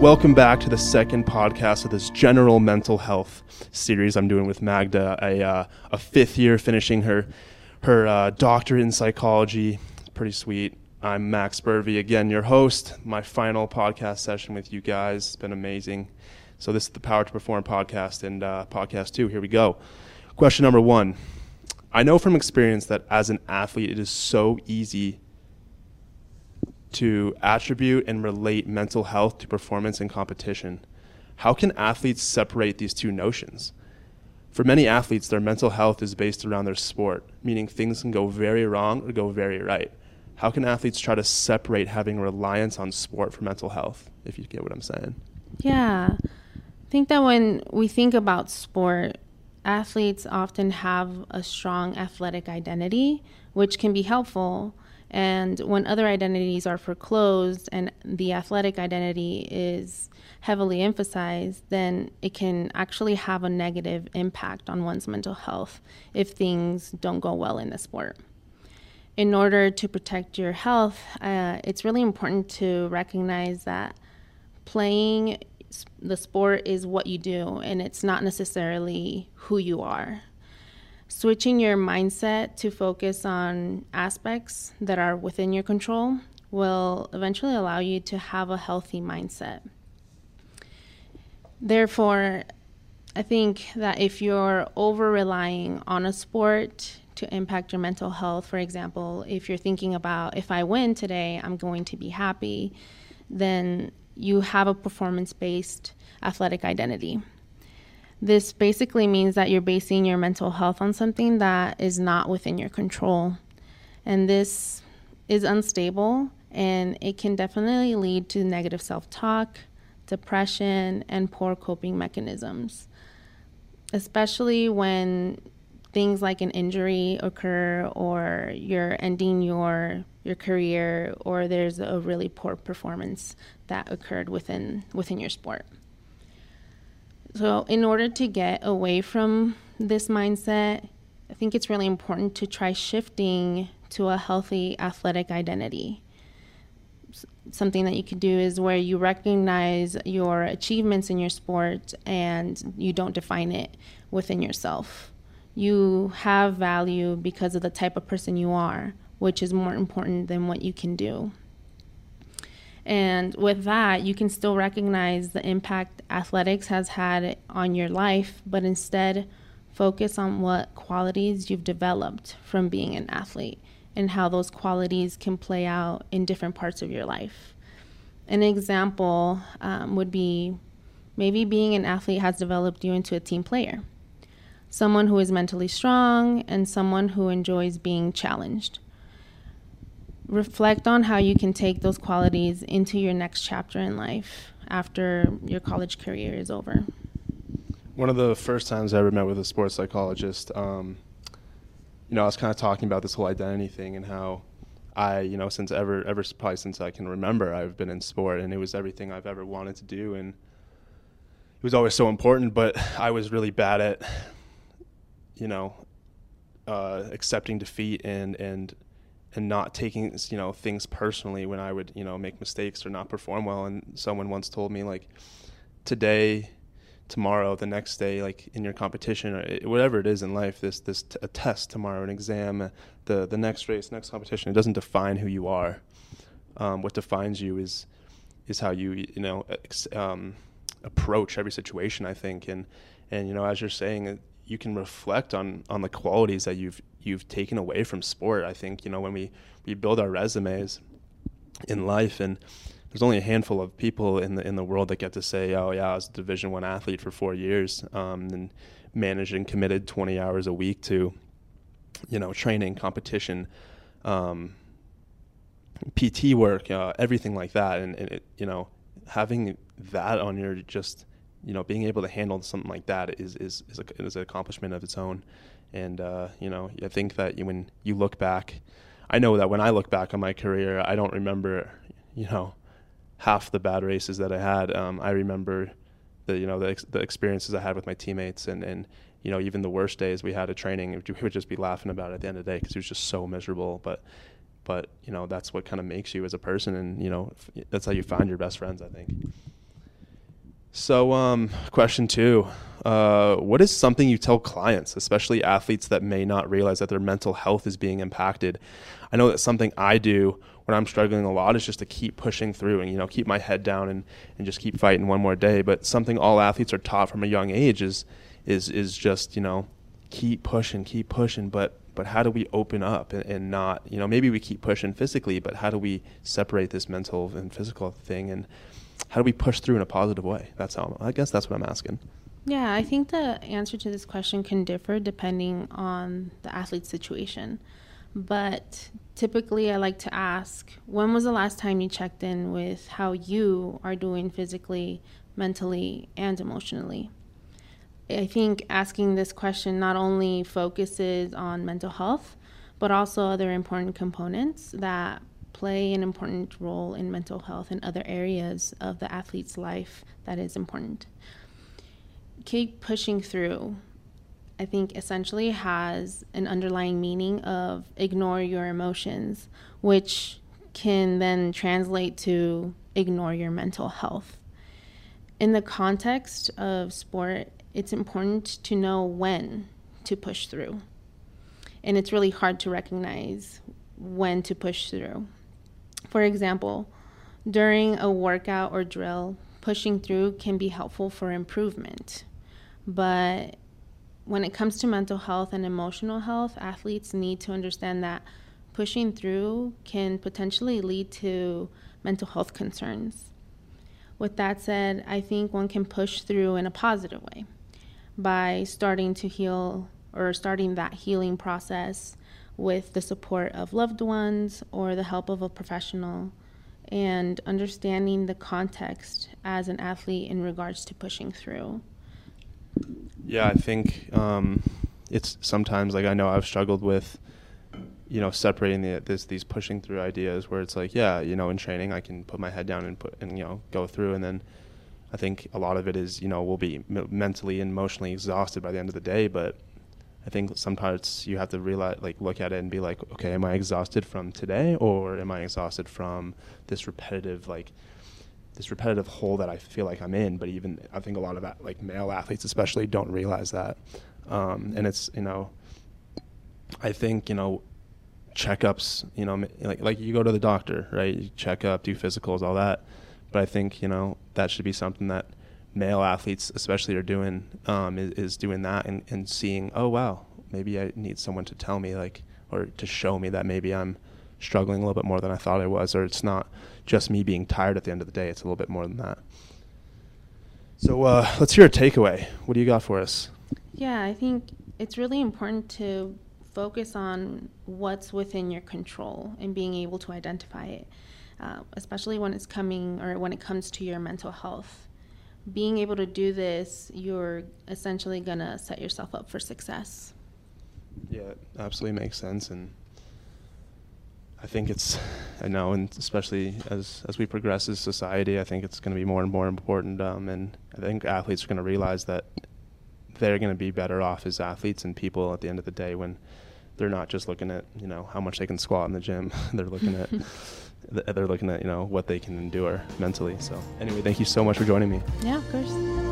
Welcome back to the second podcast of this general mental health series I'm doing with Magda, a, uh, a fifth year finishing her her uh, doctorate in psychology. Pretty sweet. I'm Max Burvey, again, your host. My final podcast session with you guys. It's been amazing. So, this is the Power to Perform podcast, and uh, podcast two. Here we go. Question number one I know from experience that as an athlete, it is so easy to attribute and relate mental health to performance and competition. How can athletes separate these two notions? For many athletes, their mental health is based around their sport, meaning things can go very wrong or go very right. How can athletes try to separate having reliance on sport for mental health, if you get what I'm saying? Yeah. I think that when we think about sport, athletes often have a strong athletic identity, which can be helpful and when other identities are foreclosed and the athletic identity is heavily emphasized, then it can actually have a negative impact on one's mental health if things don't go well in the sport. In order to protect your health, uh, it's really important to recognize that playing the sport is what you do and it's not necessarily who you are switching your mindset to focus on aspects that are within your control will eventually allow you to have a healthy mindset. Therefore, I think that if you're over relying on a sport to impact your mental health, for example, if you're thinking about if I win today, I'm going to be happy, then you have a performance based athletic identity. This basically means that you're basing your mental health on something that is not within your control. And this is unstable and it can definitely lead to negative self talk, depression, and poor coping mechanisms, especially when things like an injury occur or you're ending your your career or there's a really poor performance that occurred within within your sport. So, in order to get away from this mindset, I think it's really important to try shifting to a healthy athletic identity. Something that you could do is where you recognize your achievements in your sport and you don't define it within yourself. You have value because of the type of person you are, which is more important than what you can do. And with that, you can still recognize the impact athletics has had on your life, but instead focus on what qualities you've developed from being an athlete and how those qualities can play out in different parts of your life. An example um, would be maybe being an athlete has developed you into a team player, someone who is mentally strong, and someone who enjoys being challenged reflect on how you can take those qualities into your next chapter in life after your college career is over. One of the first times I ever met with a sports psychologist, um, you know, I was kind of talking about this whole identity thing and how I, you know, since ever, ever probably since I can remember, I've been in sport, and it was everything I've ever wanted to do, and it was always so important. But I was really bad at, you know, uh, accepting defeat and and and not taking you know things personally when I would you know make mistakes or not perform well. And someone once told me like today, tomorrow, the next day, like in your competition or whatever it is in life, this this t- a test tomorrow, an exam, the the next race, next competition, it doesn't define who you are. Um, what defines you is is how you you know ex- um, approach every situation. I think and and you know as you're saying you can reflect on on the qualities that you've you've taken away from sport. I think you know when we we build our resumes in life, and there's only a handful of people in the in the world that get to say, "Oh yeah, I was a Division One athlete for four years um, and managed and committed 20 hours a week to, you know, training, competition." Um, PT work, uh, everything like that, and, and it, you know, having that on your just you know, being able to handle something like that is is is, a, is an accomplishment of its own. And uh, you know, I think that when you look back, I know that when I look back on my career, I don't remember, you know, half the bad races that I had. Um, I remember the you know the ex- the experiences I had with my teammates and and you know even the worst days we had at training, we would just be laughing about at the end of the day because it was just so miserable. But but you know that's what kind of makes you as a person, and you know that's how you find your best friends. I think. So, um, question two uh, What is something you tell clients, especially athletes that may not realize that their mental health is being impacted? I know that something I do when I'm struggling a lot is just to keep pushing through and, you know, keep my head down and, and just keep fighting one more day. But something all athletes are taught from a young age is, is, is just, you know, keep pushing, keep pushing. But, but how do we open up and, and not, you know, maybe we keep pushing physically, but how do we separate this mental and physical thing? And, how do we push through in a positive way? That's how I guess that's what I'm asking. Yeah, I think the answer to this question can differ depending on the athlete's situation. But typically, I like to ask when was the last time you checked in with how you are doing physically, mentally, and emotionally? I think asking this question not only focuses on mental health, but also other important components that play an important role in mental health and other areas of the athlete's life that is important. Keep pushing through, I think, essentially has an underlying meaning of ignore your emotions, which can then translate to ignore your mental health. In the context of sport, it's important to know when to push through. And it's really hard to recognize when to push through. For example, during a workout or drill, pushing through can be helpful for improvement. But when it comes to mental health and emotional health, athletes need to understand that pushing through can potentially lead to mental health concerns. With that said, I think one can push through in a positive way by starting to heal or starting that healing process with the support of loved ones or the help of a professional and understanding the context as an athlete in regards to pushing through. Yeah, I think um, it's sometimes like I know I've struggled with, you know, separating the, this these pushing through ideas where it's like, yeah, you know, in training I can put my head down and put and you know go through, and then I think a lot of it is you know we'll be mentally and emotionally exhausted by the end of the day, but I think sometimes you have to realize, like, look at it and be like, okay, am I exhausted from today, or am I exhausted from this repetitive, like, this repetitive hole that I feel like I'm in? But even I think a lot of that, like male athletes especially, don't realize that, um, and it's you know, I think you know, checkups, you know, like like you go to the doctor, right? You check up, do physicals, all that, but I think you know that should be something that male athletes especially are doing um, is, is, doing that and, and seeing oh wow maybe i need someone to tell me like or to show me that maybe i'm struggling a little bit more than i thought i was or it's not just me being tired at the end of the day it's a little bit more than that. So uh, let's hear a takeaway. What do you got for us? Yeah i think it's really important to focus on what's within your control and being able to identify it uh, especially when it's coming or when it comes to your mental health being able to do this, you're essentially going to set yourself up for success. Yeah, it absolutely makes sense. And I think it's, I know, and especially as, as we progress as society, I think it's going to be more and more important. Um, and I think athletes are going to realize that they're going to be better off as athletes and people at the end of the day when they're not just looking at, you know, how much they can squat in the gym. they're looking at they're looking at you know what they can endure mentally. So anyway, thank you so much for joining me. Yeah, of course.